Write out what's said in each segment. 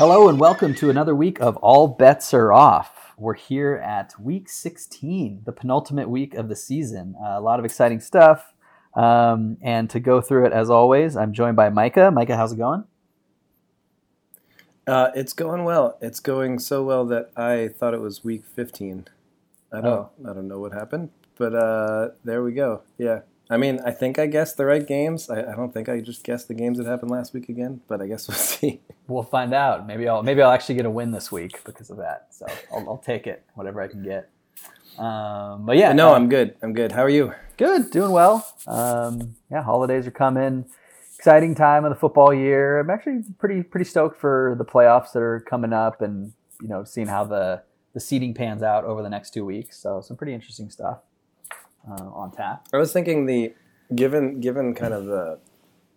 Hello and welcome to another week of All Bets Are Off. We're here at week 16, the penultimate week of the season. Uh, a lot of exciting stuff. Um, and to go through it, as always, I'm joined by Micah. Micah, how's it going? Uh, it's going well. It's going so well that I thought it was week 15. I don't, Oh. I don't know what happened, but uh, there we go. Yeah. I mean, I think I guessed the right games. I, I don't think I just guessed the games that happened last week again, but I guess we'll see. We'll find out. Maybe I'll maybe I'll actually get a win this week because of that. So I'll, I'll take it, whatever I can get. Um, but yeah, But no, uh, I'm good. I'm good. How are you? Good, doing well. Um, yeah, holidays are coming. Exciting time of the football year. I'm actually pretty pretty stoked for the playoffs that are coming up, and you know, seeing how the the seating pans out over the next two weeks. So some pretty interesting stuff uh, on tap. I was thinking the given given kind of the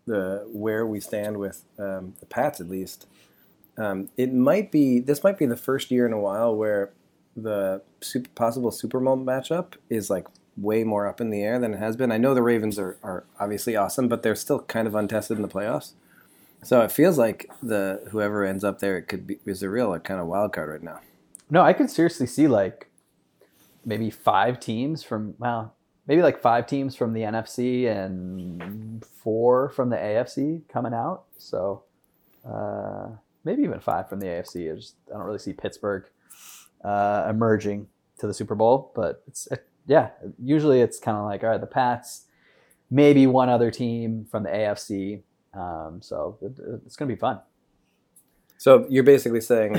the where we stand with um, the Pats at least, um, it might be this might be the first year in a while where the super, possible Super Bowl matchup is like way more up in the air than it has been. I know the Ravens are, are obviously awesome, but they're still kind of untested in the playoffs. So it feels like the whoever ends up there it could be is a real like, kind of wild card right now. No, I could seriously see like maybe five teams from well, maybe like five teams from the NFC and four from the AFC coming out. So uh, maybe even five from the AFC. I just I don't really see Pittsburgh uh, emerging to the Super Bowl, but it's uh, yeah. Usually it's kind of like all right, the Pats, maybe one other team from the AFC. Um, so it, it's gonna be fun. So you're basically saying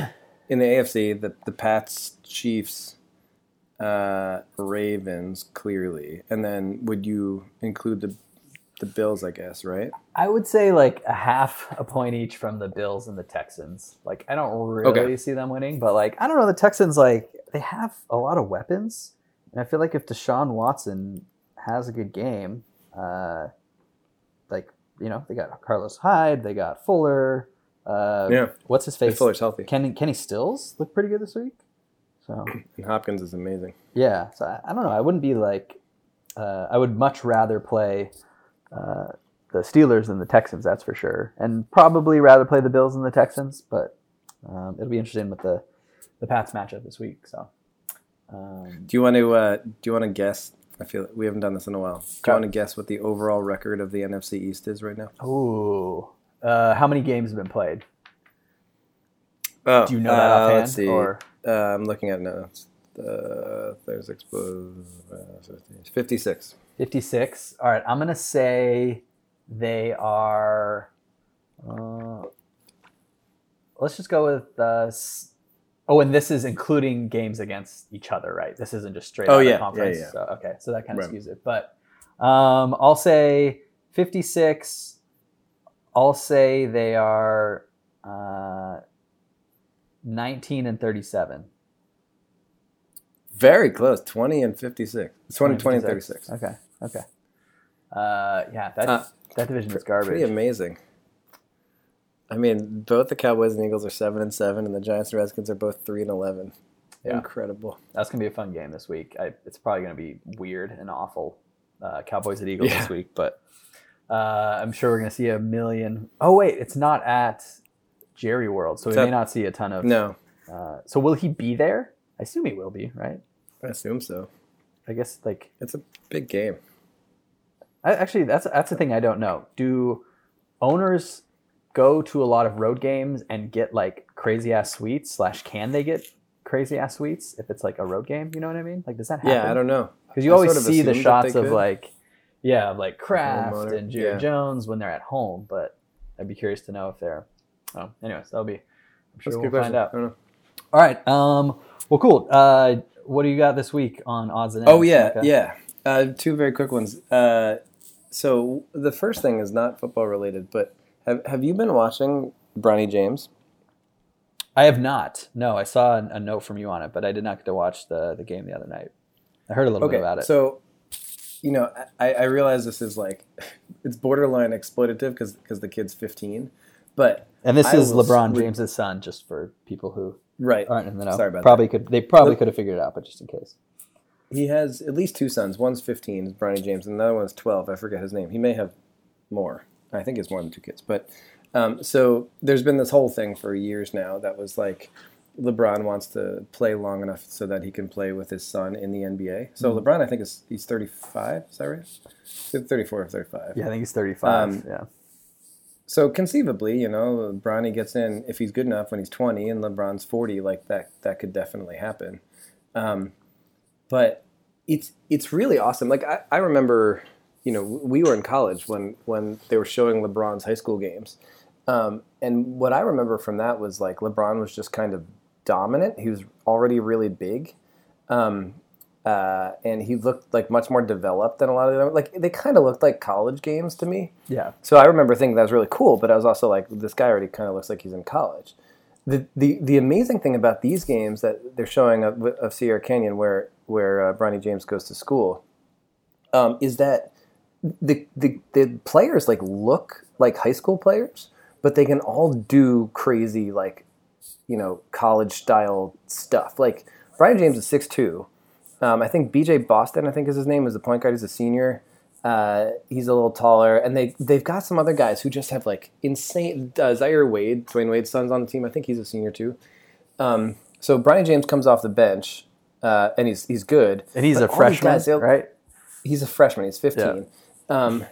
in the AFC that the Pats, Chiefs, uh, Ravens clearly, and then would you include the the Bills? I guess right. I would say like a half a point each from the Bills and the Texans. Like I don't really Okay. see them winning, but like I don't know, the Texans like they have a lot of weapons, and I feel like if Deshaun Watson has a good game, uh, like you know they got Carlos Hyde, they got Fuller. Uh, Yeah. what's his face? Fuller's healthy, Kenny Kenny Stills looked pretty good this week. So and Hopkins is amazing. yeah, so I, I don't know. I wouldn't be like. Uh, I would much rather play uh, the Steelers than the Texans. That's for sure, and probably rather play the Bills than the Texans. But um, it'll be interesting with the the Pats matchup this week. So um, Do you want to uh, do you want to guess? I feel we haven't done this in a while. Do you want to guess what the overall record of the NFC East is right now? ooh, uh, how many games have been played? Oh, Do you know that uh, offhand? Let's see. Or Uh, I'm looking at it now. Uh, there's exposed uh, 56. fifty six? All right, I'm gonna say they are. Uh, let's just go with. Uh, oh, and this is including games against each other, right? This isn't just straight Oh, yeah, yeah, yeah. So, okay, so that kind of Right. skews it. But um, I'll say 56. I'll say they are uh, 19 and 37. Very close. 20 and 56. 20, 20 and 36. Okay, okay. Uh, yeah, that, Uh, that division is garbage. Pretty amazing. I mean, both the Cowboys and Eagles are 7 and 7, and the Giants and Redskins are both 3 and 11. Yeah. Incredible. That's gonna be a fun game this week. I, it's probably gonna be weird and awful. Uh, Cowboys at Eagles Yeah. this week, but uh, I'm sure we're gonna see a million. Oh wait, it's not at Jerry World, so we may not see a ton of. No, Uh, so will he be there? I assume he will be, right? I assume so. I guess like It's a big game. I, actually that's that's the thing I don't know. Do owners go to a lot of road games and get like crazy ass suites? Slash, can they get crazy ass suites if it's like a road game? You know what I mean? Like, does that happen? Yeah, I don't know. Because you I always sort of see the shots of could. like, yeah, of like Kraft and Jerry yeah. Jones when they're at home. But I'd be curious to know if they're. Oh, anyways, that'll be. I'm sure That's a we'll good find question. out. I don't know. All right. Um. Well, cool. Uh, what do you got this week on odds and ends? Oh yeah, Micah? yeah. Uh, two very quick ones. Uh, so the first thing is not football related, but have have you been watching Bronny James? I have not. No, I saw a, a note from you on it, but I did not get to watch the the game the other night. I heard a little bit about it. So, you know, I, I realize this is like it's borderline exploitative because because the kid's 15, but and this I is LeBron James's son, just for people who right, aren't in the know. Sorry about probably could they probably Look- could have figured it out, but just in case. he has at least two sons. One's 15, is Bronny James, and the other one's 12. I forget his name. He may have more. I think it's more than two kids, but Um, so there's been this whole thing for years now that was like LeBron wants to play long enough so that he can play with his son in the NBA. So Mm-hmm. LeBron, I think is he's 35. Is that right? 34 or 35. Yeah, I think he's 35. Um, yeah. So conceivably, you know, Bronny gets in if he's good enough when he's 20 and LeBron's 40, like that that could definitely happen. Um, but it's it's really awesome. Like I, I remember, you know, we were in college when when they were showing LeBron's high school games. Um, and what I remember from that was like LeBron was just kind of dominant. He was already really big. Um, uh, and he looked like much more developed than a lot of them. Like they kind of looked like college games to me. Yeah. So I remember thinking that was really cool, but I was also like, this guy already kind of looks like he's in college. The, the the amazing thing about these games that they're showing of, of Sierra Canyon, where where uh, Bronny James goes to school, um, is that the, the the players like look like high school players, but they can all do crazy like you know college style stuff. Like Bronny James is six two. Um, I think BJ Boston, I think is his name, is the point guard. He's a senior. Uh, he's a little taller, and they they've got some other guys who just have like insane. Uh, Zaire Wade, Dwyane Wade's son's on the team. I think he's a senior too. Um, so Bronny James comes off the bench, uh, and he's he's good. And he's a freshman, guys, right? He's a freshman. He's 15. Um,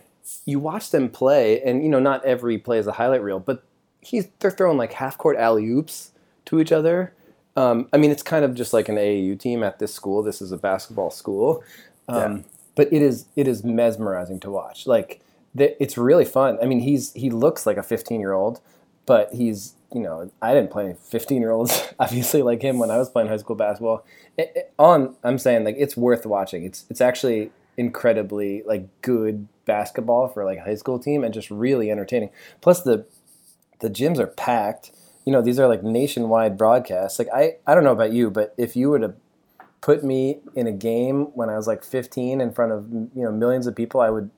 you watch them play, and you know not every play is a highlight reel, but he's they're throwing like half court alley oops to each other. Um, I mean, it's kind of just like an AAU team at this school. This is a basketball school, um, Yeah. but it is it is mesmerizing to watch. Like th- it's really fun. I mean, he's he looks like a 15 year old, but he's you know I didn't play 15 year olds obviously like him when I was playing high school basketball. It, it- on I'm saying like it's worth watching. It's it's actually incredibly like good basketball for like a high school team and just really entertaining. Plus the the gyms are packed. You know, these are like nationwide broadcasts. Like I I don't know about you, but if you were to put me in a game when I was like 15 in front of you know millions of people, I would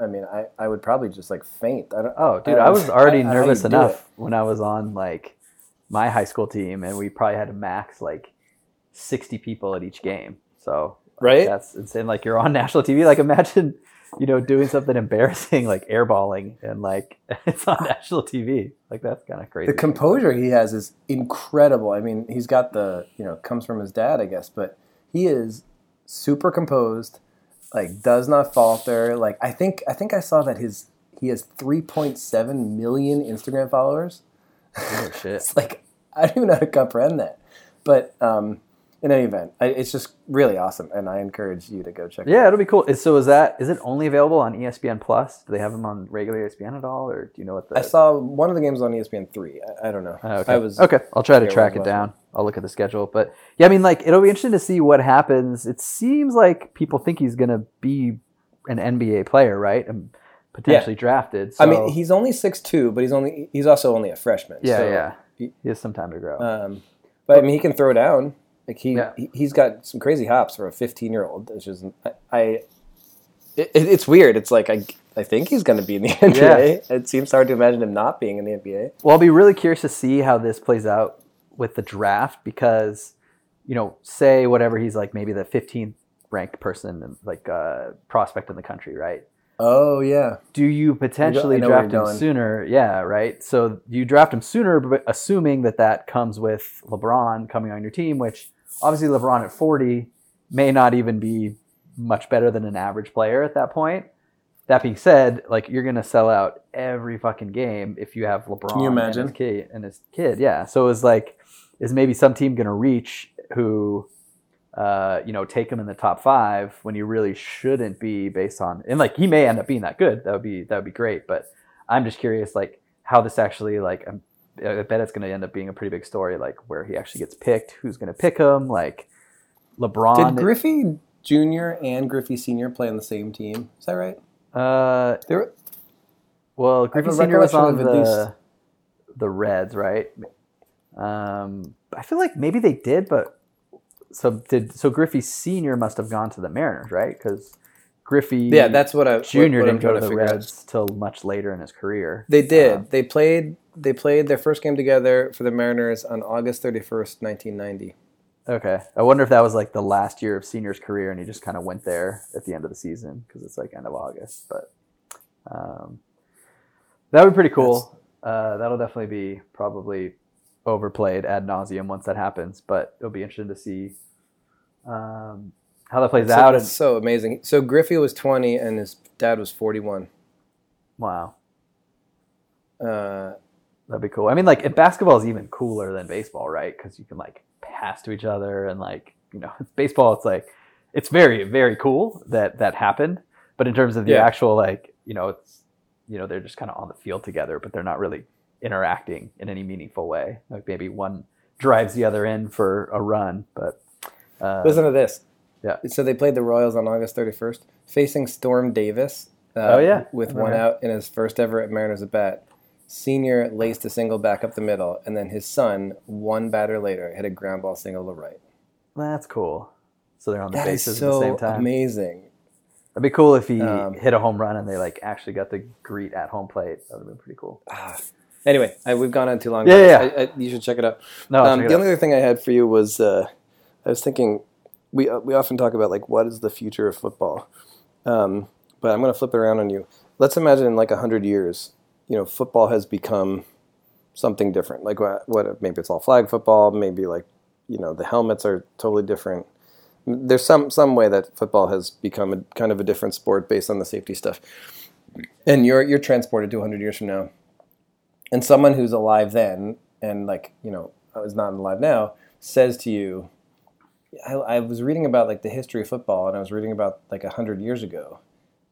I mean, I, I would probably just like faint. I don't Oh, dude, don't I was already how nervous enough when I was on like my high school team, and we probably had a max like sixty people at each game. So like, Right? that's insane. Like you're on national TV. Like imagine, you know, doing something embarrassing like airballing, and like it's on national TV. Like that's kind of crazy. The composure he has is incredible. I mean, he's got the, you know, comes from his dad, I guess, but he is super composed, like does not falter. Like I think I think I saw that his he has 3.7 million Instagram followers. oh shit. It's like I don't even know how to comprehend that. But um in any event, I, it's just really awesome, and I encourage you to go check. it out. Yeah, out. it'll be cool. So is that is it only available on ESPN Plus? Do they have them on regular ESPN at all, or do you know what the? I saw one of the games on ESPN three. I, I don't know. Oh, okay. I was okay. I'll try to track it it down. I'll look at the schedule. But yeah, I mean, like it'll be interesting to see what happens. It seems like people think he's going to be an NBA player, right? And potentially drafted. So, I mean, he's only six two, but he's only he's also only a freshman. yeah, so, yeah. he- He has some time to grow. Um, but I mean, he can throw down. Like he, Yeah. he he's got some crazy hops for a 15 year old. It's just I, I it, it's weird. It's like I I think he's going to be in the NBA. It seems hard to imagine him not being in the NBA. Well, I'll be really curious to see how this plays out with the draft because, you know, say whatever he's like maybe the 15th ranked person, like uh, prospect in the country, right? Oh yeah, do you potentially draft him going. sooner? Yeah, right. So you draft him sooner, but assuming that that comes with LeBron coming on your team, which obviously LeBron at 40 may not even be much better than an average player at that point. That being said, like you're gonna sell out every fucking game if you have LeBron Can you and imagine? his kid and his kid. Yeah. So it's like, is maybe some team gonna reach who uh, you know, take him in the top five when you really shouldn't be based on and like he may end up being that good. That would be that would be great. But I'm just curious like how this actually like I'm, I bet it's going to end up being a pretty big story like where he actually gets picked, who's going to pick him, like LeBron. did Griffey Jr. and Griffey Sr. play on the same team? Is that right? uh, They were, well, Griffey Senior was on recollection of at the least- the Reds, right? Um, I feel like maybe they did, but so did so Griffey Senior must have gone to the Mariners, right? Because Griffey yeah, that's what I Junior what, what didn't go to the out. Reds till much later in his career. They did. Um, they played. They played their first game together for the Mariners on August thirty first, nineteen ninety. Okay, I wonder if that was like the last year of Senior's career, and he just kind of went there at the end of the season because it's like end of August. But um, that would be pretty cool. Uh, that'll definitely be probably overplayed ad nauseum once that happens. But it'll be interesting to see um, how that plays So, out. it's And so amazing. So Griffey was 20 and his dad was 41. wow, Uh, that'd be cool. I mean, like if basketball is even cooler than baseball, right? Because you can like pass to each other and like you know, baseball. It's like it's very very cool that that happened. But in terms of the Yeah. actual like you know, it's you know they're just kind of on the field together, but they're not really interacting in any meaningful way. Like maybe one drives the other in for a run, but uh, listen to this. Yeah. So they played the Royals on August 31st, facing Storm Davis. Uh, Oh, yeah. With one right. out in his first ever at Mariners at bat. Senior laced a single back up the middle, and then his son, one batter later, hit a ground ball single to right. that's cool. So they're on the That bases at the same time. amazing. That'd be cool if he Um, hit a home run and they like actually got the greet at home plate. That would have been pretty cool. Ah. Anyway, I, we've gone on too long. Yeah, yeah. I, I, you should check it out. No, um, the only other thing I had for you was uh, I was thinking we uh, we often talk about like what is the future of football, um, but I'm going to flip it around on you. Let's imagine in like hundred years, you know, football has become something different. Like what, what maybe it's all flag football, maybe like you know the helmets are totally different. There's some some way that football has become a kind of a different sport based on the safety stuff. And you're you're transported to 100 years from now, and someone who's alive then and like you know is not alive now says to you I, I was reading about like the history of football and i was reading about like 100 years ago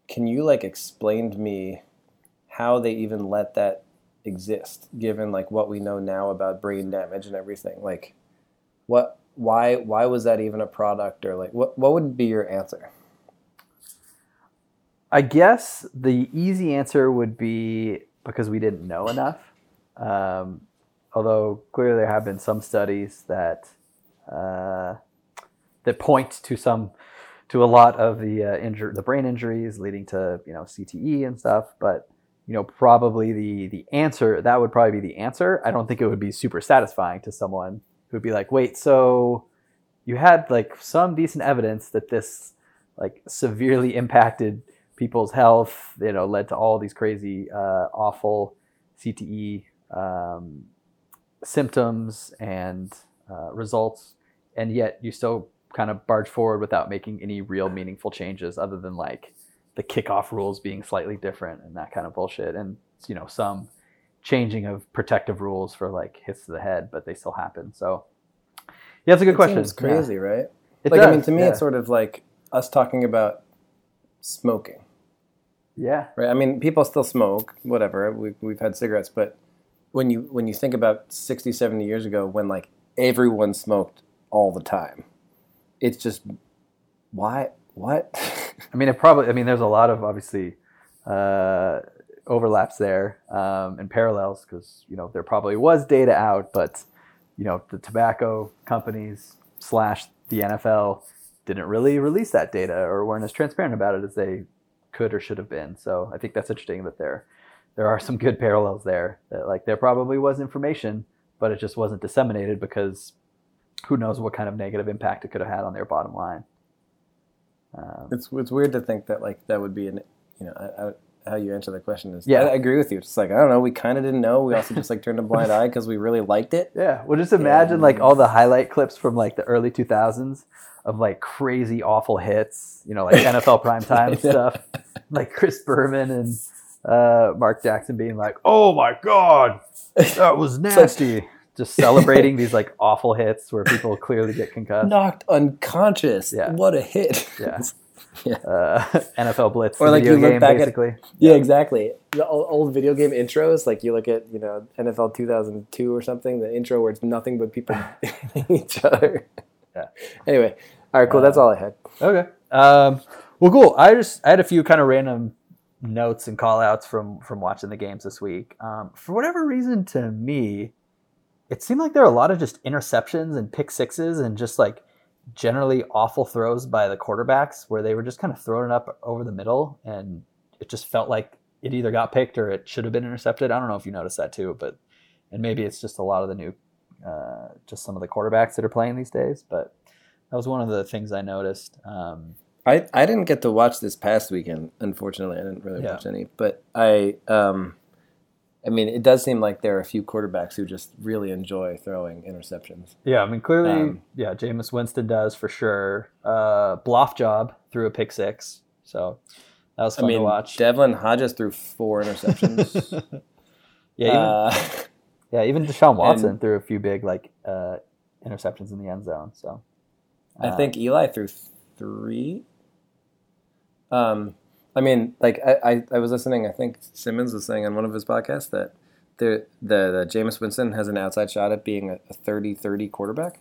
can you like explain to me how they even let that exist given like what we know now about brain damage and everything like what why why was that even a product or like what what would be your answer I guess the easy answer would be because we didn't know enough. Um, although clearly there have been some studies that uh, that point to some to a lot of the uh, the brain injuries leading to you know CTE and stuff. But you know probably the the answer that would probably be the answer. I don't think it would be super satisfying to someone who'd be like, wait, so you had like some decent evidence that this like severely impacted people's health, you know, led to all these crazy, uh, awful CTE um, symptoms and uh, results, and yet you still kind of barge forward without making any real meaningful changes, other than like the kickoff rules being slightly different and that kind of bullshit, and you know some changing of protective rules for like hits to the head, but they still happen. So, yeah, it's a good It question. It's crazy right It like i mean to me yeah. it's sort of like us talking about smoking yeah. right? I mean, people still smoke, whatever. We, we've had cigarettes, but when you when you think about 60, 70 years ago, when like everyone smoked all the time, it's just why what? I mean, it probably. I mean, there's a lot of obviously uh, overlaps there um, and parallels because you know there probably was data out, but you know the tobacco companies slash the NFL didn't really release that data or weren't as transparent about it as they could or should have been. So I think that's interesting that there there are some good parallels there. That like there probably was information, but it just wasn't disseminated because who knows what kind of negative impact it could have had on their bottom line. Um, it's it's weird to think that like that would be an you know I, I, how you answer the question is Yeah. I, I agree with you. It's like I don't know. We kind of didn't know. We also just like turned a blind eye because we really liked it. Yeah, well, just imagine like all the highlight clips from like the early 2000s of like crazy awful hits, you know, like NFL primetime stuff, like Chris Berman and uh, Mark Jackson being like, "Oh my god, that was nasty," just celebrating these like awful hits where people clearly get concussed. Knocked unconscious. Yeah. What a hit. Yeah. Yeah. Uh, NFL Blitz, Or like video you look game, back at- basically. Yeah, exactly. The old, old video game intros, like you look at, you know, NFL 2002 or something, the intro where it's nothing but people hitting each other. Yeah. Anyway, all right, cool. That's all I had. Okay. Um, well, cool. I just I had a few kind of random notes and call outs from from watching the games this week. Um, for whatever reason, to me, it seemed like there were a lot of just interceptions and pick sixes and just like generally awful throws by the quarterbacks where they were just kind of throwing it up over the middle and it just felt like it either got picked or it should have been intercepted. I don't know if you noticed that too, but and maybe it's just a lot of the new uh, just some of the quarterbacks that are playing these days, but that was one of the things I noticed. Um, I, I didn't get to watch this past weekend, unfortunately. I didn't really Yeah. watch any, but I um, I mean, it does seem like there are a few quarterbacks who just really enjoy throwing interceptions. Yeah, I mean clearly, Um, yeah, Jameis Winston does for sure. Uh, Bloff job threw a pick six, so that was I fun mean, to watch. Devlin Hodges threw four interceptions. yeah, even, Uh, yeah, even Deshaun Watson and- threw a few big like uh, interceptions in the end zone. So I uh, think Eli threw three. Um, I mean, like I, I, I was listening. I think Simmons was saying on one of his podcasts that the the, the Jameis Winston has an outside shot at being a, a 30-30 quarterback,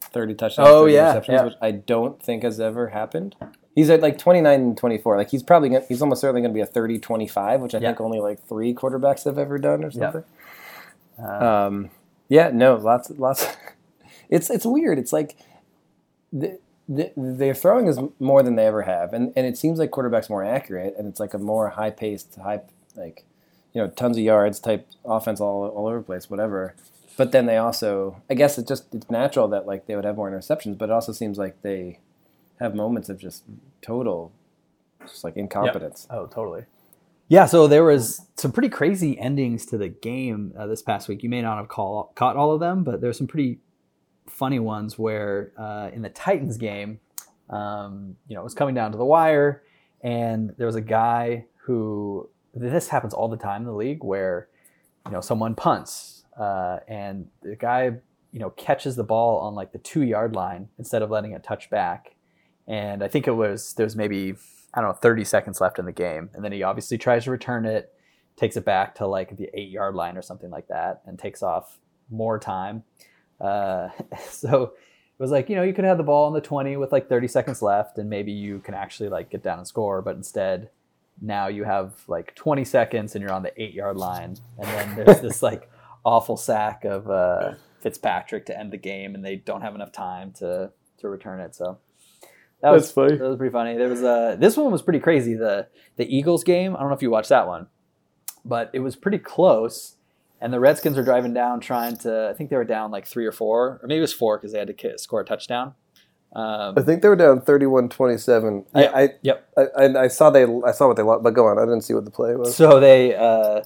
thirty touchdowns, Oh, 30 yeah, yeah. which I don't think has ever happened. He's at like 29 and 24. Like he's probably gonna, he's almost certainly going to be a 30-25, which I Yeah. think only like three quarterbacks have ever done or Yeah. something. uh, Um, yeah, no, lots, lots. It's it's weird. It's like the, the, their throwing is more than they ever have, and and it seems like quarterbacks more accurate, and it's like a more high paced, high like you know tons of yards type offense all all over the place, whatever. But then they also, I guess it's just it's natural that like they would have more interceptions, but it also seems like they have moments of just total, just like incompetence. Oh, totally. Yeah, so there was some pretty crazy endings to the game uh, this past week. You may not have call, caught all of them, but there's some pretty funny ones where uh, in the Titans game, um, you know, it was coming down to the wire, and there was a guy who this happens all the time in the league where you know someone punts uh, and the guy you know catches the ball on like the two yard line instead of letting it touch back, and I think it was there was maybe I don't know 30 seconds left in the game, and then he obviously tries to return it, takes it back to like the eight yard line or something like that, and takes off more time. Uh, so it was like you know you could have the ball on the 20 with like 30 seconds left, and maybe you can actually like get down and score, but instead now you have like 20 seconds and you're on the eight yard line, and then there's this like awful sack of uh, Fitzpatrick to end the game, and they don't have enough time to to return it. So that was That's funny. That was pretty funny. There was a this one was pretty crazy. The the Eagles game. I don't know if you watched that one, but it was pretty close. And the Redskins were driving down, trying to. I think they were down like three or four, or maybe it was four because they had to ki- score a touchdown. Um, I think they were down 31-27. Yeah. I, I Yep. I, I, I saw they I saw what they lost, but go on. I didn't see what the play was. So they, uh,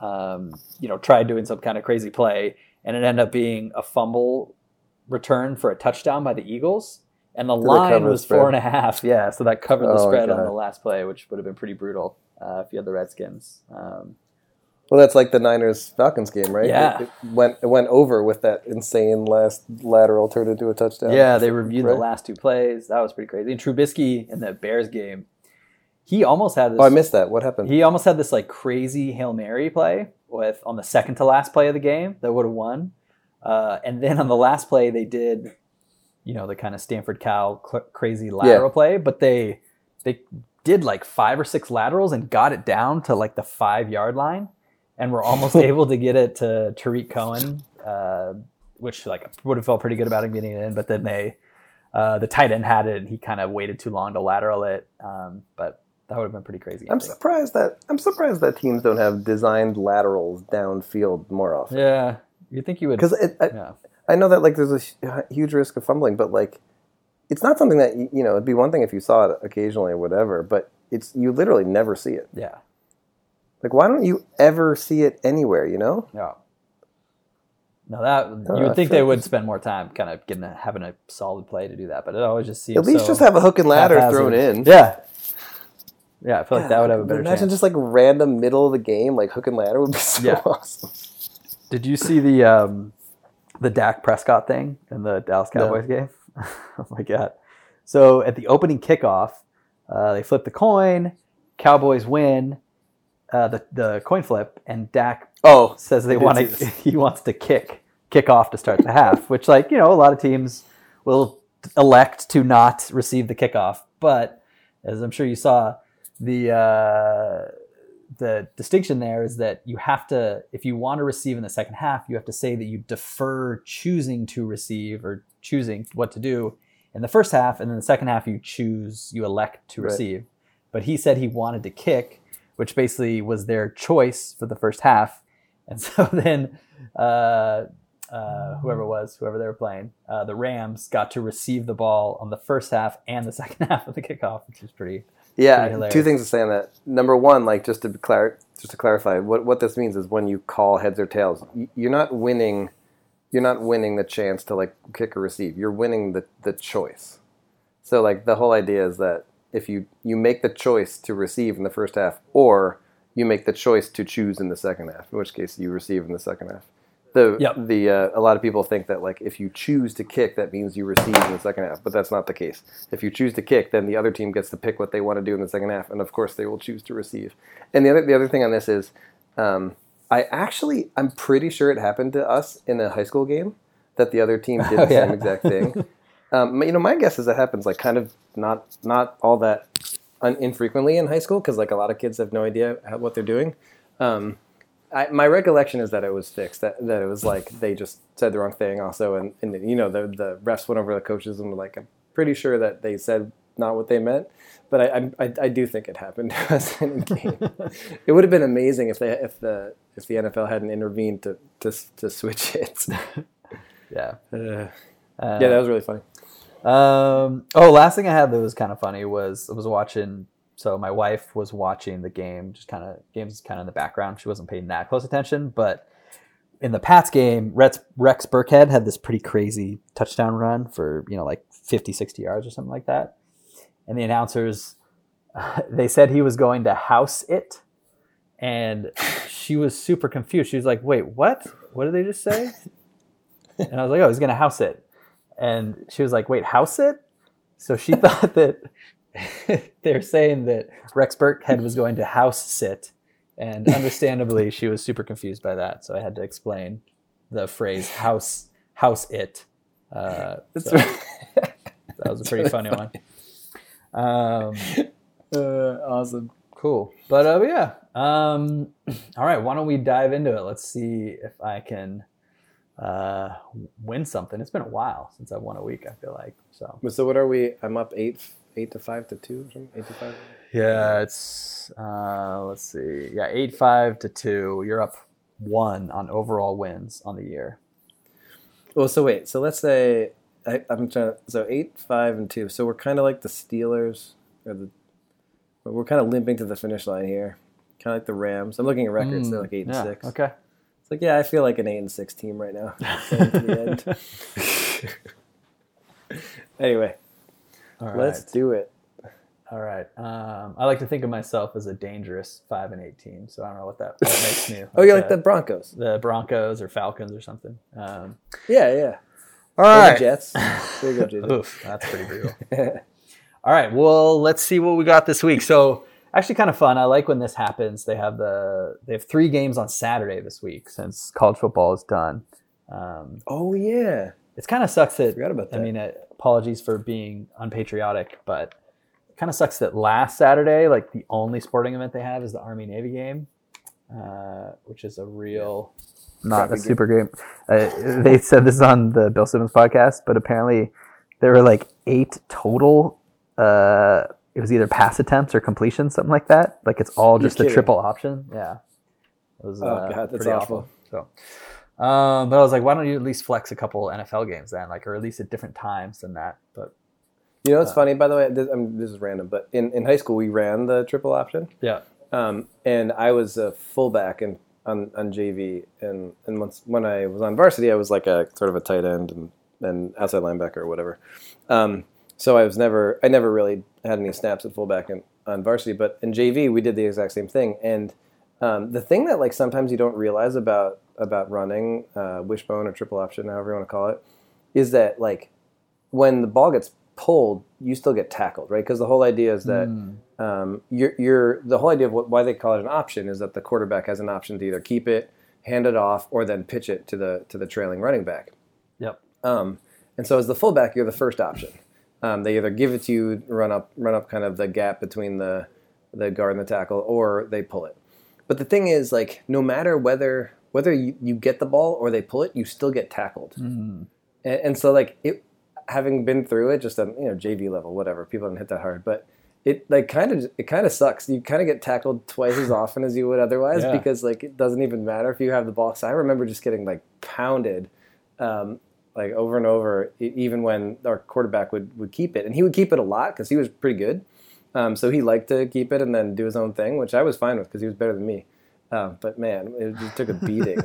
um, you know, tried doing some kind of crazy play, and it ended up being a fumble return for a touchdown by the Eagles, and the Did line was four and a half. Yeah, so that covered the Oh, spread on the last play, which would have been pretty brutal uh, if you had the Redskins. Um, Well, that's like the Niners Falcons game, right? Yeah. It, it went it went over with that insane last lateral turned into a touchdown. yeah, they reviewed the last two plays. That was pretty crazy. And Trubisky in the Bears game, he almost had this. Oh, I missed that. What happened? He almost had this like crazy hail mary play with on the second to last play of the game that would have won, uh, and then on the last play they did, you know, the kind of Stanford Cal cl- crazy lateral play, but they they did like five or six laterals and got it down to like the five yard line, and we were almost able to get it to Tarik Cohen, uh, which like would have felt pretty good about him getting it in, but then they. Uh, the tight end had it, and he kind of waited too long to lateral it. Um, but that would have been pretty crazy. I I'm think. surprised that I'm surprised that teams don't have designed laterals downfield more often. Yeah, you think you would? Because I, yeah, I know that like there's a huge risk of fumbling, but like it's not something that you know. It'd be one thing if you saw it occasionally or whatever, but it's you literally never see it. yeah, Like, why don't you ever see it anywhere? You know? yeah. No, that Uh, you would think they would spend more time kind of getting a, having a solid play to do that, but it always just seems At least so just have a hook and ladder haphazard. thrown in. Yeah, yeah. I feel like that would have a better Imagine chance. just like random middle of the game, like hook and ladder would be so Yeah. awesome. Did you see the um, the Dak Prescott thing in the Dallas No. Cowboys game? oh my god! So at the opening kickoff, uh, they flip the coin. Cowboys win uh, the the coin flip, and Dak Oh, says they want to he wants to kick kick off to start the half which like you know a lot of teams will elect to not receive the kickoff but as i'm sure you saw the uh, the distinction there is that you have to if you want to receive in the second half you have to say that you defer choosing to receive or choosing what to do in the first half and then the second half you choose you elect to Right. receive but he said he wanted to kick which basically was their choice for the first half and so then uh, uh, whoever it was, whoever they were playing, uh, the Rams got to receive the ball on the first half and the second half of the kickoff, which was pretty. yeah. Pretty. Two things to say on that. Number one, like just to clar- just to clarify, what what this means is when you call heads or tails, you're not winning. You're not winning the chance to like kick or receive. You're winning the the choice. So like the whole idea is that if you you make the choice to receive in the first half, or you make the choice to choose in the second half, in which case you receive in the second half. The Yep. the uh, a lot of people think that like if you choose to kick, that means you receive in the second half, but that's not the case. If you choose to kick, then the other team gets to pick what they want to do in the second half, and of course they will choose to receive. And the other the other thing on this is, um, I actually I'm pretty sure it happened to us in a high school game that the other team did Oh, the yeah. same exact thing. Um, you know, my guess is that happens like kind of not not all that un- infrequently in high school because like a lot of kids have no idea how, what they're doing. Um, I, my recollection is that it was fixed. That, that it was like they just said the wrong thing also, and, and you know the the refs went over the coaches and were like, I'm pretty sure that they said not what they meant. But I I, I do think it happened to us in a game. it would have been amazing if they if the if the NFL hadn't intervened to to, to switch it. Yeah. Uh, Uh, yeah, that was really funny. Um, oh, last thing I had that was kind of funny was I was watching. So my wife was watching the game, just kind of games kind of in the background. She wasn't paying that close attention, but in the Pats game, Rex, Rex Burkhead had this pretty crazy touchdown run for you know like 50, 60 yards or something like that. And the announcers, they said he was going to house it, and she was super confused. She was like, "Wait, what? What did they just say?" And I was like, "Oh, he's going to house it." And she was like, "Wait, house it?" So she thought that they're saying that Rex Burkhead was going to house sit, and understandably, she was super confused by that. So I had to explain the phrase "house house it." Uh, so that was a pretty funny one. Um, uh, awesome. cool, but uh, yeah. Um, all right, why don't we dive into it? Let's see if I can uh, win something. It's been a while since I've won a week. I feel like so. So what are we? I'm up eight, eight to five to two, or something. Eight to five. Yeah, it's uh, let's see. Yeah, eight five to two. You're up one on overall wins on the year. Well, so wait. So let's say I, I'm trying. To, so eight, five, and two. So we're kind of like the Steelers, or the. We're kind of limping to the finish line here, kind of like the Rams. I'm looking at records. they're like eight and six. Okay. It's like yeah, I feel like an eight and six team right now. Going to the end. anyway, All right. let's do it. All right. Um, I like to think of myself as a dangerous five and eight team. So I don't know what that, what makes me. Oh, you like the Broncos? the Broncos or Falcons or something. Um, Yeah, yeah. all the Jets. There you go, Oof, that's pretty brutal. All right. Well, let's see what we got this week. So actually kind of fun. I like when this happens. They have the they have three games on Saturday this week since college football is done. Um, oh yeah. it's kind of sucks that Forgot about that. I mean, uh, apologies for being unpatriotic, but it kind of sucks that last Saturday, like the only sporting event they have is the Army Navy game, uh, which is a real not a super game. Uh, they said this on the Bill Simmons podcast, but apparently there were like eight total. It was either pass attempts or completions, something like that. Like it's all just a triple option. Yeah, it was. Oh, uh, God, that's pretty awful. So, um, but I was like, why don't you at least flex a couple NFL games then, like, or at least at different times than that? But You know it's Uh, funny, by the way? This, I mean, this is random, but in, in high school we ran the triple option, yeah, um, and I was a fullback and on, on JV, and and once when I was on varsity, I was like a sort of a tight end and, and outside linebacker or whatever. Um, so I was never I never really had any snaps at fullback in, on varsity, but in JV we did the exact same thing. And um, the thing that like sometimes you don't realize about about running uh, wishbone or triple option, however you want to call it, is that like when the ball gets pulled, you still get tackled, right? Because the whole idea is that um, you're, you're the whole idea of what, why they call it an option is that the quarterback has an option to either keep it, hand it off, or then pitch it to the to the trailing running back. yep, Um, and so as the fullback, you're the first option. Um, they either give it to you, run up, run up kind of the gap between the the guard and the tackle, or they pull it. But the thing is, like, no matter whether whether you, you get the ball or they pull it, you still get tackled. Mm-hmm. And, and so, like, it having been through it, just on you know JV level, whatever. People don't hit that hard, but it like kind of it kind of sucks. You kind of get tackled twice as often as you would otherwise Yeah. because like it doesn't even matter if you have the ball. So I remember just getting like pounded, um, like over and over, even when our quarterback would would keep it, and he would keep it a lot because he was pretty good. Um, so he liked to keep it and then do his own thing, which I was fine with because he was better than me. Um, but man, it just took a beating.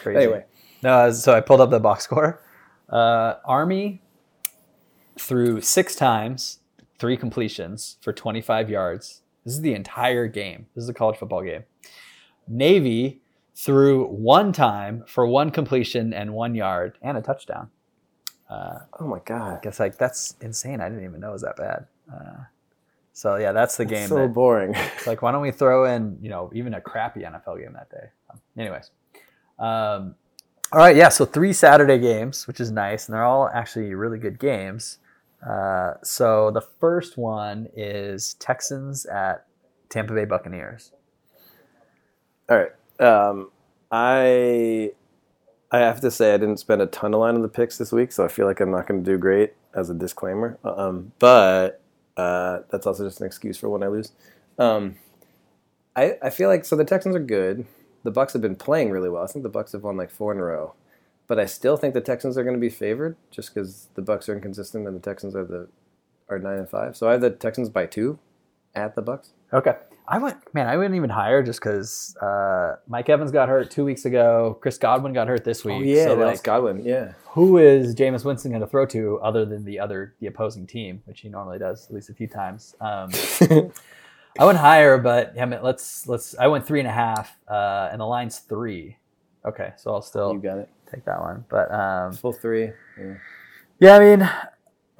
Crazy. anyway, No, so I pulled up the box score. Uh, Army threw six times, three completions for 25 yards. This is the entire game. This is a college football game. Navy threw one time for one completion and one yard and a touchdown. Uh, oh my god, I guess like that's insane. I didn't even know it was that bad. Uh, so yeah, that's the game. It's so that- boring. it's like, why don't we throw in, you know, even a crappy NFL game that day? Um, anyways, um, all right, yeah. So three Saturday games, which is nice, and they're all actually really good games. Uh, so the first one is Texans at Tampa Bay Buccaneers. All right. Um, I I have to say I didn't spend a ton of line on the picks this week, so I feel like I'm not going to do great as a disclaimer. Um, but uh, that's also just an excuse for when I lose. Um, I I feel like so the Texans are good. The Bucs have been playing really well. I think the Bucs have won like four in a row, but I still think the Texans are going to be favored just because the Bucs are inconsistent and the Texans are the are nine and five. So I have the Texans by two at the Bucs. Okay. I went, man, I went even higher just because uh, Mike Evans got hurt two weeks ago. Chris Godwin got hurt this week. Oh yeah, so, like, Godwin. Yeah. who is Jameis Winston going to throw to other than the other the opposing team, which he normally does at least a few times. Um, I went higher, but yeah, man, let's let's. I went three and a half, uh, and the line's three. Okay, so I'll still you got it. take that one. But um, Full three. Yeah. yeah, I mean,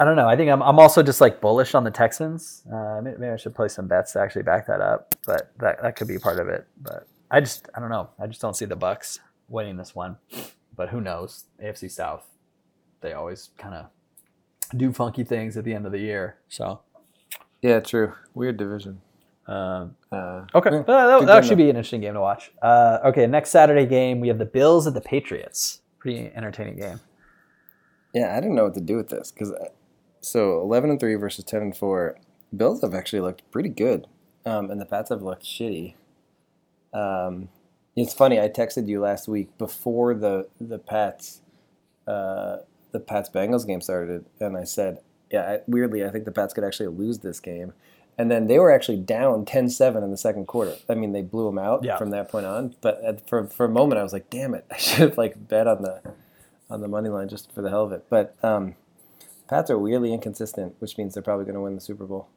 I don't know. I think I'm I'm also just like bullish on the Texans. Uh, maybe, maybe I should play some bets to actually back that up, but that that could be part of it. But I just I don't know. I just don't see the Bucs winning this one. But who knows? AFC South, they always kind of do funky things at the end of the year. So Yeah, true. Weird division. um, Uh, okay, yeah, that, good that game, should be an interesting game to watch. Uh, okay, next Saturday game we have the Bills at the Patriots. Pretty entertaining game. yeah, I didn't know what to do with this because so eleven and three versus ten and four. Bills have actually looked pretty good, um, and the Pats have looked shitty. Um, it's funny. I texted you last week before the the Pats uh, the Pats Bengals game started, and I said, yeah, I, weirdly, I think the Pats could actually lose this game. And then they were actually down 10-7 in the second quarter. I mean, they blew them out Yeah. from that point on. But at, for for a moment, I was like, "Damn it! I should have like bet on the on the money line just for the hell of it." But um, Pats are weirdly inconsistent, which means they're probably going to win the Super Bowl.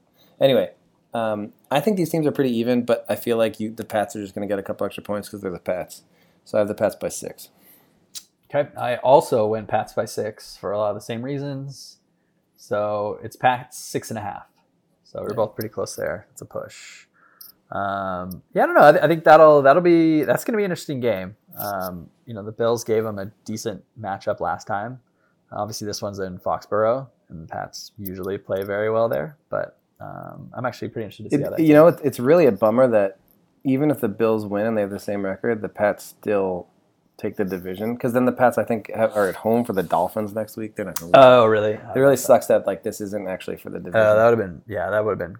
Anyway, um, I think these teams are pretty even, but I feel like you the Pats are just going to get a couple extra points because they're the Pats. So I have the Pats by six. Okay. I also went Pats by six for a lot of the same reasons. So it's Pats six and a half. So we're Yeah. both pretty close there. It's a push. Um, yeah, I don't know. I, th- I think that'll that'll be that's going to be an interesting game. Um, you know, the Bills gave them a decent matchup last time. Obviously, this one's in Foxborough, and the Pats usually play very well there. But um, I'm actually pretty interested to see how that. It, you know, it, it's really a bummer that even if the Bills win and they have the same record, the Pats still take the division because then the Pats, I think, have, are at home for the Dolphins next week. They're not. Gonna. Oh, really? it really sucks that like this isn't actually for the division. Uh, that would have been yeah, that would have been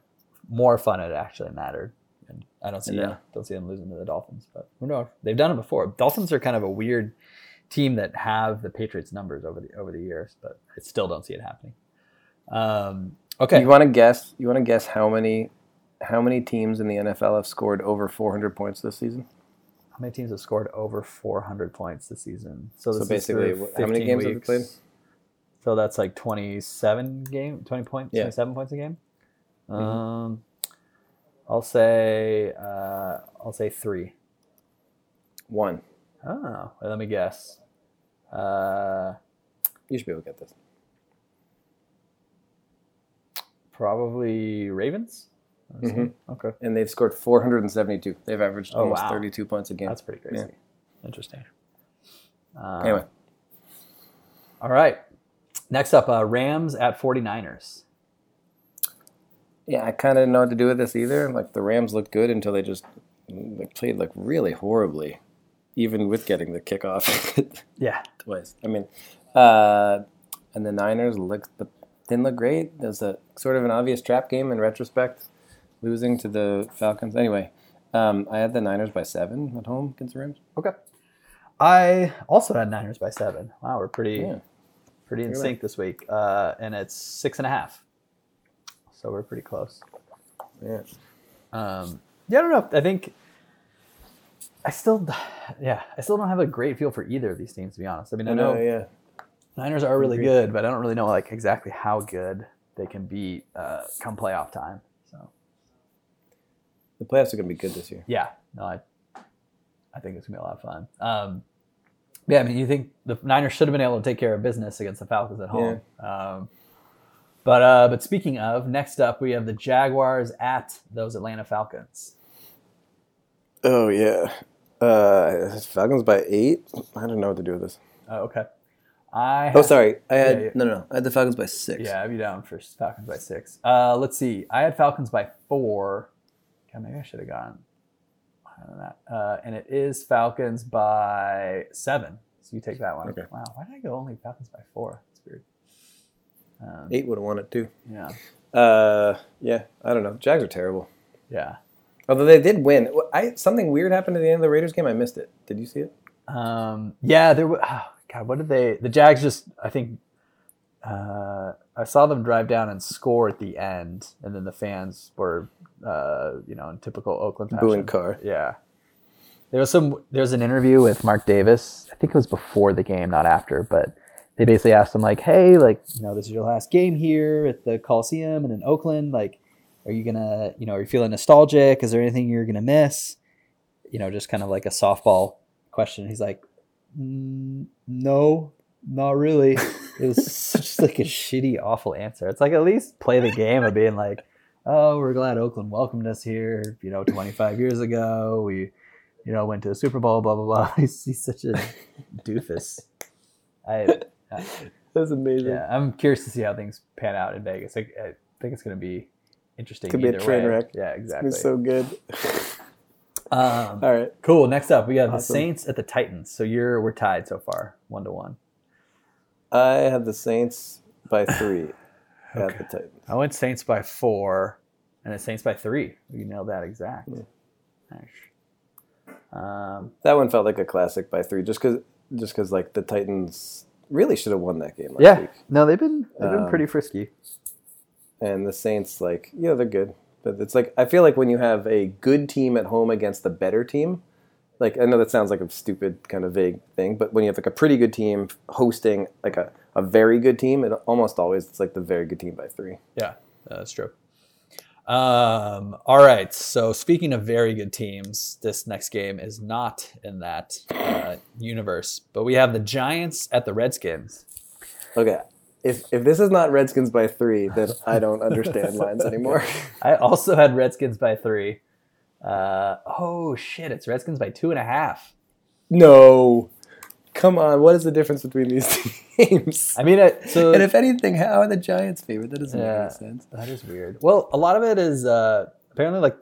more fun. if It actually mattered. And I don't see Yeah. don't see them losing to the Dolphins, but who knows? They've done it before. Dolphins are kind of a weird team that have the Patriots numbers over the over the years, but I still don't see it happening. Um, okay, You want to guess? You want to guess how many how many teams in the NFL have scored over 400 points this season? how many teams have scored over 400 points this season? So, So basically, how many 15 games have weeks. played? So that's like 27 game, 20 points, Yeah. 27 points a game. Mhm. Um, I'll say uh, I'll say three. One. Oh, well, let me guess. Uh, You should be able to get this. probably Ravens. Mhm. Okay, And they've scored 472. They've averaged Oh, almost wow. 32 points a game. that's pretty crazy. Interesting. Uh, anyway, all right. Next up, uh, Rams at 49ers. yeah, I kind of didn't know what to do with this either. Like the Rams looked good until they just they played like really horribly, even with getting the kickoff Yeah, twice. I mean, uh, and the Niners looked but didn't look great. There's a sort of an obvious trap game in retrospect, losing to the Falcons. Anyway, um, I had the Niners by seven at home against the Rams. Okay. I also had Niners by seven. Wow, we're pretty Yeah. pretty in You're sync this week, uh, and it's six and a half. So we're pretty close. Yeah. Um, yeah, I don't know. I think I still, yeah, I still don't have a great feel for either of these teams to be honest. I mean, I, I know know, yeah. Niners are really good, but I don't really know like exactly how good they can be uh, come playoff time. So The playoffs are going to be good this year. yeah, no, I, I think it's gonna be a lot of fun. Um, yeah, I mean, you think the Niners should have been able to take care of business against the Falcons at home. Um, but uh, but speaking of, next up we have the Jaguars at those Atlanta Falcons. Oh, yeah. Uh, Falcons by eight? I don't know what to do with this. Oh, okay. I Oh, sorry. I had, Yeah, yeah. no, no, no. I had the Falcons by six. Yeah, I'd be down for Falcons by six. Uh, let's see. I had Falcons by four. God, maybe I should have gone higher than that. Uh, and it is Falcons by seven. So you take that one. Okay. Wow, why did I go only Falcons by four? That's weird. Um, Eight would have won it too. yeah, Uh, yeah, I don't know. Jags are terrible. yeah. Although they did win. I something weird happened at the end of the Raiders game. I missed it. Did you see it? Um, yeah, there. wa- Oh, God, what did they? The Jags just. I think. Uh, I saw them drive down and score at the end, and then the fans were, uh, you know, in typical Oakland fashion. Booing Carr. Yeah. There was some. There was an interview with Mark Davis. I think it was before the game, not after. But they basically asked him like, "Hey, like, you know, this is your last game here at the Coliseum and in Oakland. Like, are you gonna, you know, are you feeling nostalgic? Is there anything you're gonna miss? You know, just kind of like a softball question." He's like, mm, "No, not really." It was such like a shitty, awful answer. It's like at least play the game of being like, "Oh, we're glad Oakland welcomed us here." You know, 25 years ago, we, you know, went to the Super Bowl. Blah blah blah. He's, he's such a doofus. I, I That's amazing. yeah, I'm curious to see how things pan out in Vegas. I, I think it's going to be interesting. Could be a train way. wreck. Yeah, exactly. It's so good. um, All right. cool. Next up, we have the Saints at the Titans. So you're we're tied so far, one to one. I have the Saints by three at the Titans. I went Saints by four, and the Saints by three. You nailed that exact. Nice. Um, That one felt like a classic by three, just because, just because like the Titans really should have won that game last yeah, week, no, they've been they've been Um, pretty frisky. And the Saints like yeah they're good, but it's like I feel like when you have a good team at home against a better team, like I know that sounds like a stupid kind of vague thing, but when you have like a pretty good team hosting like a, a very good team, it almost always it's like the very good team by three. Yeah, that's true. Um, all right. So speaking of very good teams, this next game is not in that uh, universe, but we have the Giants at the Redskins. Okay. If, if this is not Redskins by three, then I don't understand lines anymore. I also had Redskins by three. Uh, oh shit! It's Redskins by two and a half. No. Come on. What is the difference between these teams? I mean, so and if anything, how are the Giants favored? That doesn't Yeah. make any sense. that is weird. Well, a lot of it is uh, apparently like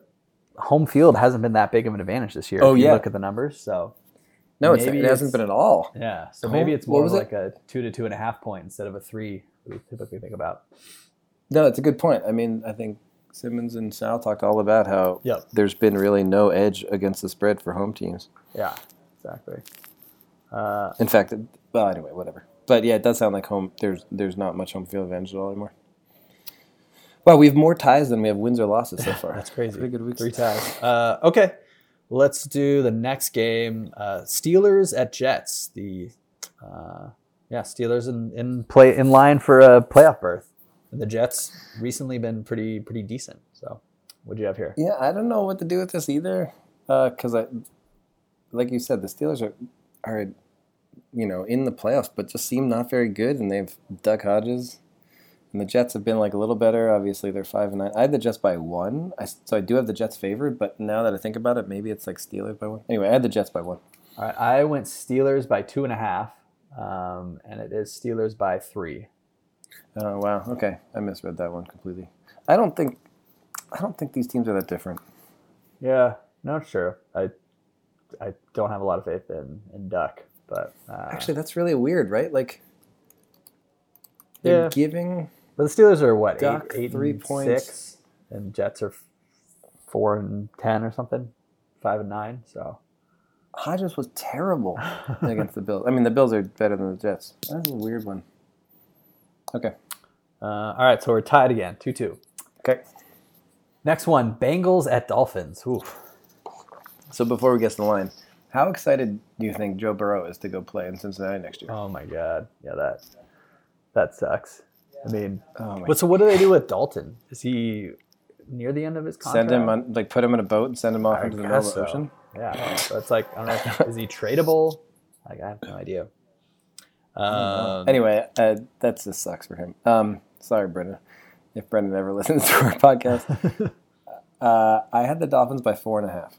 home field hasn't been that big of an advantage this year. Oh, if you yeah. look at the numbers. So No, it's, it hasn't been at all. Yeah, so Home- maybe it's more of it? like a two to two and a half point instead of a three we typically think about. No, it's a good point. I mean, I think Simmons and Sal talked all about how Yep. there's been really no edge against the spread for home teams. Yeah, exactly. Uh, In fact, well, anyway, whatever. But yeah, it does sound like home. There's there's not much home field advantage at all anymore. Well, we have more ties than we have wins or losses so far. that's crazy. Pretty good weeks. Three ties. Uh, okay, let's do the next game. Uh, Steelers at Jets. The uh, yeah, Steelers in, in play in line for a playoff berth. And the Jets recently been pretty pretty decent. So, what do you have here? Yeah, I don't know what to do with this either. Because I, like you said, the Steelers are are, you know, in the playoffs, but just seem not very good, and they've Duck Hodges, and the Jets have been like a little better. Obviously, they're five and nine. I had the Jets by one, I, so I do have the Jets favored. But now that I think about it, maybe it's like Steelers by one. Anyway, I had the Jets by one. All right, I went Steelers by two and a half, um, and it is Steelers by three. Oh wow, okay, I misread that one completely. I don't think, I don't think these teams are that different. Yeah, no, sure. I I don't have a lot of faith in in Duck, but uh, Actually, that's really weird, right? Like, they're Yeah. giving. But the Steelers are what Duck, eight, eight three and points. six, and Jets are four and ten or something, five and nine. So Hodges was terrible against the Bills. I mean, the Bills are better than the Jets. That's a weird one. Okay. uh, all right, so we're tied again, two two. Okay. Next one, Bengals at Dolphins. Oof. So before we get to the line, How excited do you think Joe Burrow is to go play in Cincinnati next year? Oh my god. Yeah, that that sucks. I mean, Oh but so what do they do with Dalton? Is he near the end of his contract? Send him on, like put him in a boat and send him off I into the middle of the ocean. Yeah. So it's like I don't know. Is he tradable? Like I have no idea. Um, Anyway, uh, that just sucks for him. Um, sorry, Brendan, if Brendan ever listens to our podcast. uh, I had the Dolphins by four and a half.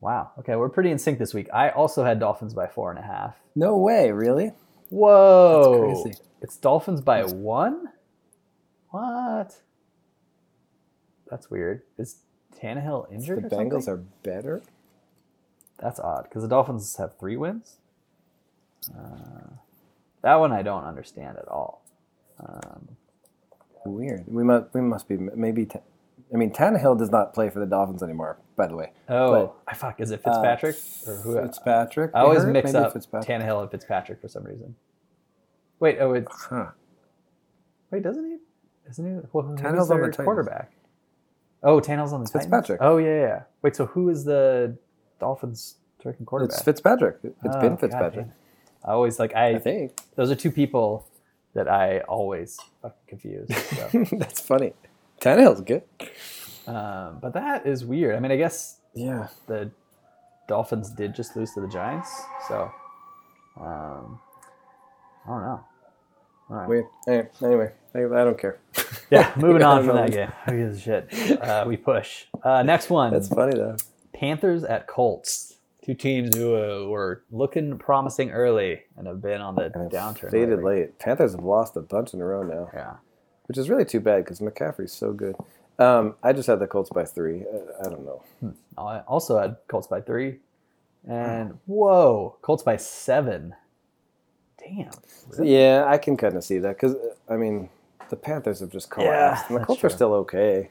Wow. Okay, we're pretty in sync this week. I also had Dolphins by four and a half. No way, really? Whoa. That's crazy. It's Dolphins by one? What? That's weird. Is Tannehill The injured? or Bengals something? are better. That's odd because the Dolphins have three wins. Uh, that one I don't understand at all. Um, Weird. We must. We must be maybe. Ta- I mean, Tannehill does not play for the Dolphins anymore. By the way, oh, I fuck. Is it Uh, Fitzpatrick or who? Fitzpatrick. I always mix up. Tannehill and Fitzpatrick for some reason. Wait, oh, it's Huh. wait, doesn't he? Isn't he? Well, Tannehill's on the Titans. quarterback. Oh, Tannehill's on the Titans? Fitzpatrick. Oh yeah, yeah. Wait, so who is the Dolphins' freaking quarterback? It's Fitzpatrick. It's Oh, been Fitzpatrick. it. I always like I I. think. Those are two people that I always fucking confuse. So. That's funny. Tannehill's good. um, but that is weird. I mean, I guess Yeah. the Dolphins did just lose to the Giants, so um, I don't know. All right. Weird. Anyway, anyway I, I don't care. Yeah, moving on from that know. game. Who gives a shit? Uh, we push. Uh, next one. That's funny though. Panthers at Colts. Two teams who uh, were looking promising early and have been on the And downturn. Faded lately. late. Panthers have lost a bunch in a row now, Yeah. which is really too bad because McCaffrey's so good. Um, I just had the Colts by three. Uh, I don't know. I also had Colts by three. And whoa, Colts by seven. Damn. Really? Yeah, I can kind of see that because I mean the Panthers have just collapsed, Yeah, and the that's Colts are still okay.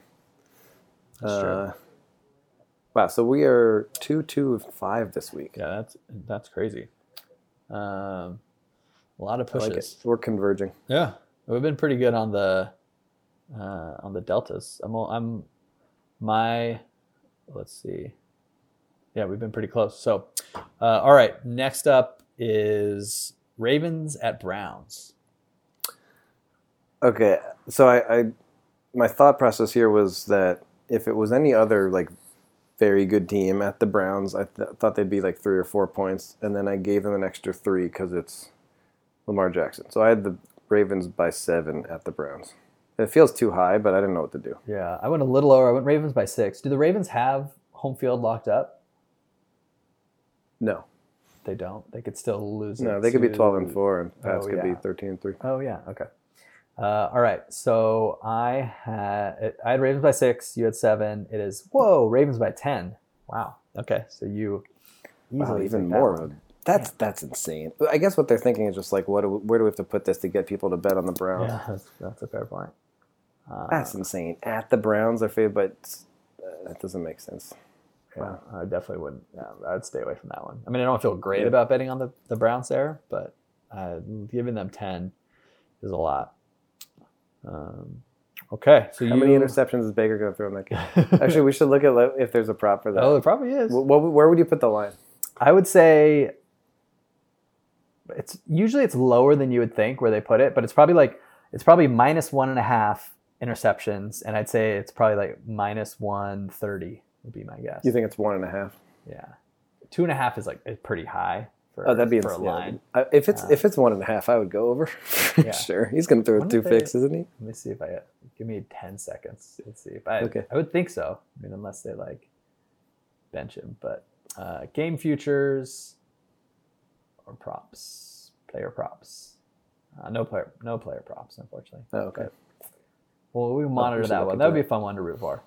That's Uh, true. Wow, so we are two, two, and five this week. Yeah, that's that's crazy. Um, a lot of I like pushes. We're converging. Yeah, we've been pretty good on the uh, on the deltas. I'm I'm my let's see. Yeah, we've been pretty close. So, uh, all right. Next up is Ravens at Browns. Okay, so I, I, my thought process here was that if it was any other like very good team at the Browns, I th- thought they'd be like three or four points, and then I gave them an extra three because it's Lamar Jackson. So I had the Ravens by seven at the Browns. It feels too high, but I didn't know what to do. Yeah, I went a little lower. I went Ravens by six. Do the Ravens have home field locked up? No, They don't. They could still lose. no, it they could be to- twelve and four, and Pats Oh, could yeah. be thirteen and three. Oh yeah. Okay. Uh, all right. So I had I had Ravens by six. You had seven. It is whoa Ravens by ten. Wow. Okay. So you easily Wow, even take that more. one. of a- That's that's insane. I guess what they're thinking is just like, what? Do we, where do we have to put this to get people to bet on the Browns? Yeah, that's, that's a fair point. Uh, That's insane. At the Browns, they're favored, but uh, that doesn't make sense. Yeah, I definitely wouldn't. Yeah, I'd stay away from that one. I mean, I don't feel great Yeah. about betting on the, the Browns there, but uh, giving them ten is a lot. Um, okay. So How you many interceptions is Baker going to throw in that game? Actually, we should look at if there's a prop for that. oh, it probably is. Wh- what, where would you put the line? I would say it's usually it's lower than you would think where they put it, but it's probably like it's probably minus one and a half interceptions, and I'd say it's probably like minus one thirty would be my guess. You think it's one and a half? Yeah, two and a half is like is pretty high for Oh, that'd be for a insane. Line. I- If it's Uh, if it's one and a half, I would go over. Yeah. Sure, he's going to throw two picks, isn't he? Let me see if I give me ten seconds. Let's see if I. Okay. I would think so. I mean, unless they like bench him, but uh, game futures or props, player props. Uh, no player, no player props, unfortunately. Oh, okay. Well, we monitor should that one. That would be a fun one to root for.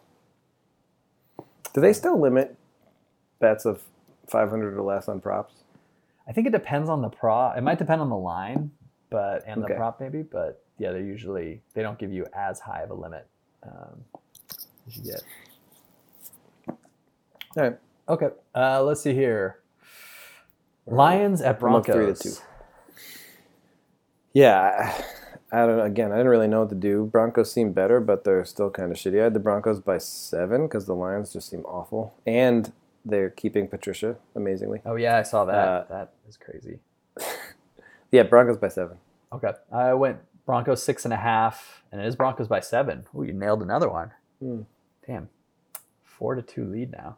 Do they still limit bets of 500 or less on props? I think it depends on the prop. It might depend on the line, but and the prop maybe. But yeah, they usually they don't give you as high of a limit um, as you get. All right. Okay, uh, let's see here. Lions at Broncos. three to two. Yeah, I, don't know. Again, I didn't really know what to do. Broncos seem better, but they're still kind of shitty. I had the Broncos by seven because the Lions just seem awful. And they're keeping Patricia amazingly. Oh yeah, I saw that. Uh, that is crazy. Yeah, Broncos by seven. Okay, I went Broncos six and a half, and it is Broncos by seven. Ooh, you nailed another one. Hmm. Damn, four to two lead now.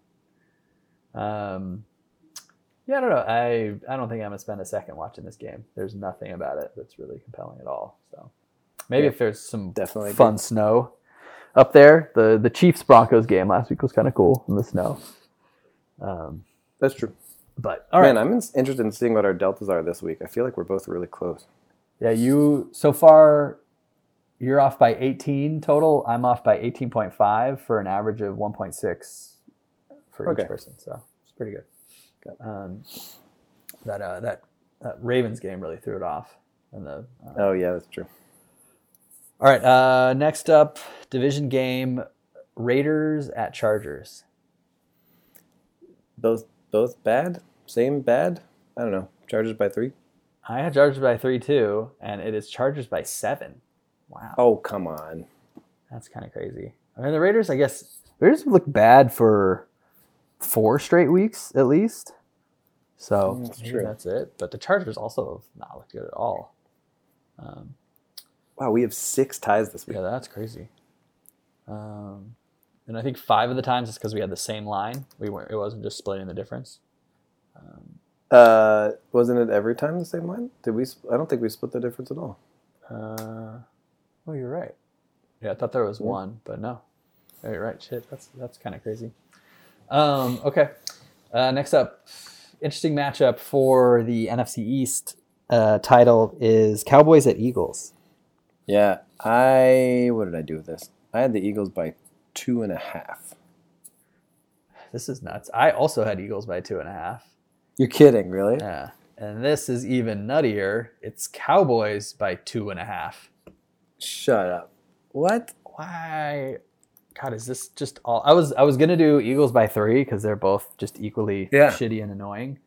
Um, yeah, I don't know. I I don't think I'm gonna spend a second watching this game. There's nothing about it that's really compelling at all. So maybe Yeah, if there's some definitely fun snow up there, the the Chiefs Broncos game last week was kind of cool in the snow. Um, That's true. but all right, Man, I'm interested in seeing what our deltas are this week. I feel like we're both really close. Yeah, you so far you're off by 18 total. I'm off by 18.5 for an average of 1.6 for Okay. each person. So it's pretty good. Um, that uh, that that Ravens game really threw it off. And the uh, Oh yeah, that's true. all right, uh, next up, division game, Raiders at Chargers. Both both bad. Same bad. I don't know. Chargers by three. I had Chargers by three too, and it is Chargers by seven. Wow. Oh come on. That's kind of crazy. I mean, the Raiders, I guess, Raiders look bad for four straight weeks at least. So That's true. that's it. But the Chargers also have not looked good at all. Um, Wow, we have six ties this week. yeah, that's crazy. Um, and I think five of the times it's because we had the same line. We weren't. It wasn't just splitting the difference. Um, Uh, wasn't it every time the same line? Did we? I don't think we split the difference at all. uh, oh, you're right. Yeah, I thought there was Yeah. one, but no. Yeah, you're right. Shit, that's that's kind of crazy. Um, okay. Uh, next up, interesting matchup for the NFC East uh, title is Cowboys at Eagles. Yeah, I. What did I do with this? I had the Eagles by two and a half. This is nuts. I also had Eagles by two and a half. You're kidding, really? Yeah. And this is even nuttier. It's Cowboys by two and a half. Shut up. What? Why? God, is this just all? I was I was gonna do Eagles by three because they're both just equally Yeah. shitty and annoying.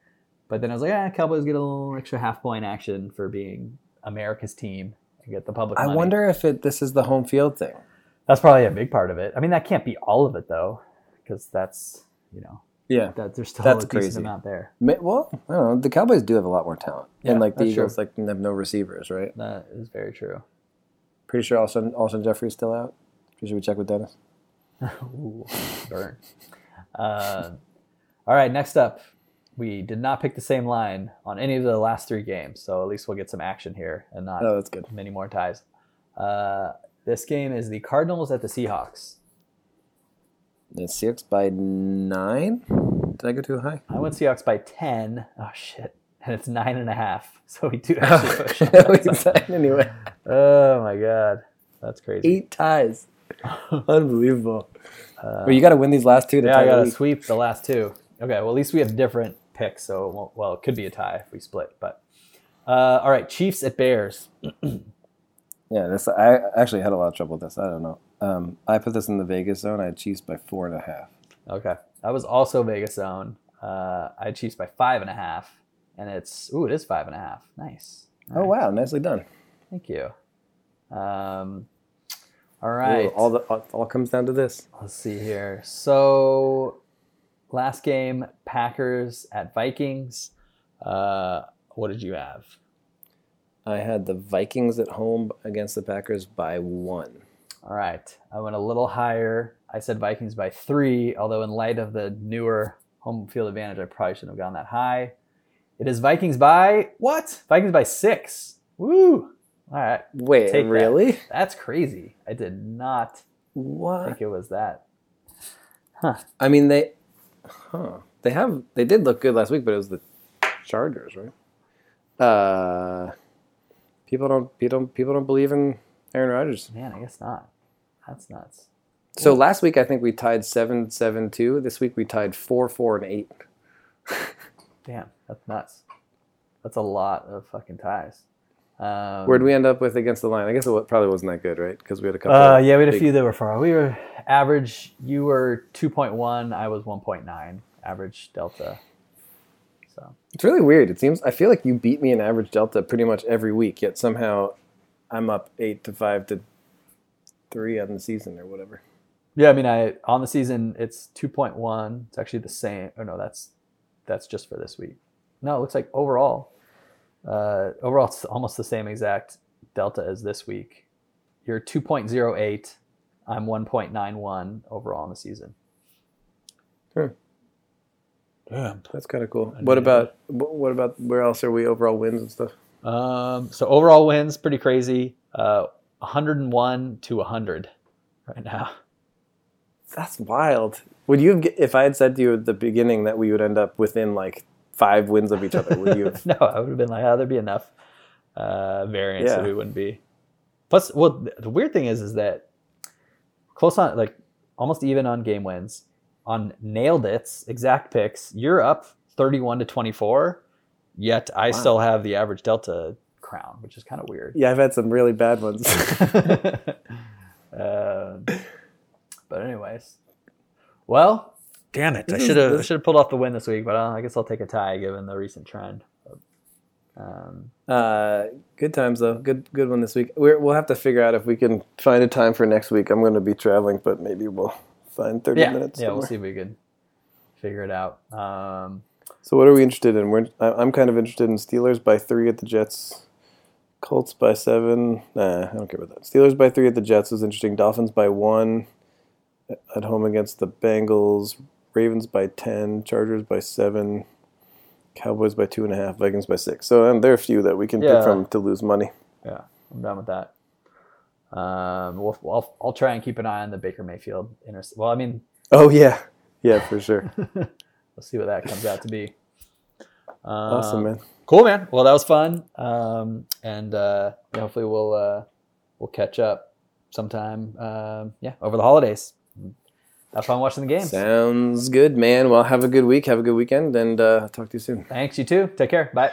But then I was like, yeah, Cowboys get a little extra half point action for being America's team and get the public. I money. wonder if it. This is the home field thing. That's probably a big part of it. I mean, that can't be all of it though, because that's you know Yeah. that there's still That's a decent crazy. amount there. Well, I don't know. The Cowboys do have a lot more talent, Yeah, and like the that's true. Eagles, like have no receivers, right? That is very true. Pretty sure Alshon, Alshon Jeffery's still out. Should we check with Dennis? Ooh, burn. Uh, all right, next up, we did not pick the same line on any of the last three games, so at least we'll get some action here and not Oh, that's good. many more ties. Uh, this game is the Cardinals at the Seahawks. The Seahawks by nine. Did I go too high? I went Seahawks by ten. Oh shit, and it's nine and a half. So we do actually push. We anyway. oh my god, that's crazy. Eight ties. Unbelievable. But you got to win these last two to Yeah, I the gotta sweep the last two. Okay, well at least we have different picks, so it won't, well it could be a tie if we split. But uh, all right, Chiefs at Bears. Yeah, this I actually had a lot of trouble with this. I don't know. Um, I put this in the Vegas zone. I had Chiefs by four and a half. Okay, that was also Vegas zone. Uh, I had Chiefs by five and a half, and it's ooh, it is five and a half. Nice. Oh wow, nicely done. Thank you. Um, all Ooh, all the all, all comes down to this. Let's see here. So, last game, Packers at Vikings. Uh, what did you have? I had the Vikings at home against the Packers by one. All right. I went a little higher. I said Vikings by three, although, in light of the newer home field advantage, I probably shouldn't have gone that high. It is Vikings by what? Vikings by six. Woo! All right. Wait, Take that. really? That's crazy. I did not What? think it was that. Huh. I mean, they, huh? They have. They did look good last week, but it was the Chargers, right? Uh, people don't. People don't. People don't believe in Aaron Rodgers. Man, I guess not. That's nuts. So last week I think we tied seven seven two. This week we tied four four and eight. Damn, that's nuts. That's a lot of fucking ties. Um, Where'd we end up with against the line? I guess it probably wasn't that good, right? Because we had a couple. Uh, yeah, we had a few that were far. We were average. You were two point one. I was one point nine. Average delta. So It's really weird. It seems I feel like you beat me in average delta pretty much every week, yet somehow I'm up eight to five to three on the season or whatever. Yeah, I mean, I on the season it's two point one. It's actually the same. Oh no, that's that's just for this week. No, it looks like overall, uh, overall it's almost the same exact delta as this week. You're two point zero eight. I'm one point nine one overall in the season. Sure. Damn. That's kind of cool. What about what about where else are we overall wins and stuff? Um, so overall wins pretty crazy. Uh, 101 to 100 right now. That's wild. Would you have, if I had said to you at the beginning that we would end up within like five wins of each other? Would you have? no, I would have been like, oh, there'd be enough uh, variance that Yeah. we wouldn't be. Plus, well, the weird thing is, is that close on, like almost even on game wins, on nailed it's exact picks, you're up 31 to 24. Yet I Wow. still have the average delta crown, which is kind of weird. Yeah, I've had some really bad ones. Um, but anyways, well, damn it! I This is- should have this- should have pulled off the win this week, but uh, I guess I'll take a tie given the recent trend. Um, uh, good times though. Good good one this week. We're, we'll have to figure out if we can find a time for next week. I'm going to be traveling, but maybe we'll find 30 yeah, minutes. yeah, we'll see if we can figure it out. Um, So what are we interested in? We're, I- I'm kind of interested in Steelers by three at the Jets. Colts by seven. Nah, I don't care about that. Steelers by three at the Jets is interesting. Dolphins by one at home against the Bengals. Ravens by ten. Chargers by seven. Cowboys by two and a half. Vikings by six. So um, there are a few that we can Yeah. pick from to lose money. yeah, I'm done with that. Um, we'll, I'll, I'll try and keep an eye on the Baker Mayfield inter. Well, I mean, Oh yeah, yeah for sure. we'll see what that comes out to be. Um, awesome man. Cool, man. Well, that was fun. Um, and uh, hopefully we'll uh, we'll catch up sometime. Um, yeah, over the holidays. Have fun watching the games. Sounds good, man. Well, have a good week. Have a good weekend, and uh, talk to you soon. Thanks. You too. Take care. Bye.